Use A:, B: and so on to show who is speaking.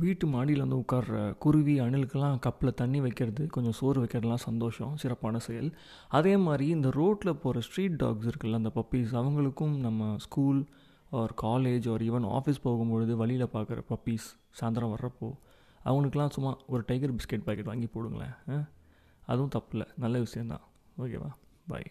A: வீட்டு மாடியில் வந்து உட்கார்ற குருவி அணிலுக்கெல்லாம் கப்பில் தண்ணி வைக்கிறது கொஞ்சம் சோறு வைக்கிறதுலாம் சந்தோஷம் சிறப்பான செயல். அதே மாதிரி இந்த ரோட்டில் போகிற ஸ்ட்ரீட் டாக்ஸ் இருக்குல்ல அந்த பப்பீஸ் அவங்களுக்கும் நம்ம school or college or even office போகும்பொழுது வழியில் பார்க்குற பப்பீஸ் சாயந்தரம் வர்றப்போ அவங்களுக்குலாம் சும்மா ஒரு டைகர் பிஸ்கெட் பாக்கெட் வாங்கி போடுங்களேன் ஆ? அதுவும் தப்பில்லை நல்ல விஷயந்தான் ஓகேவா பாய்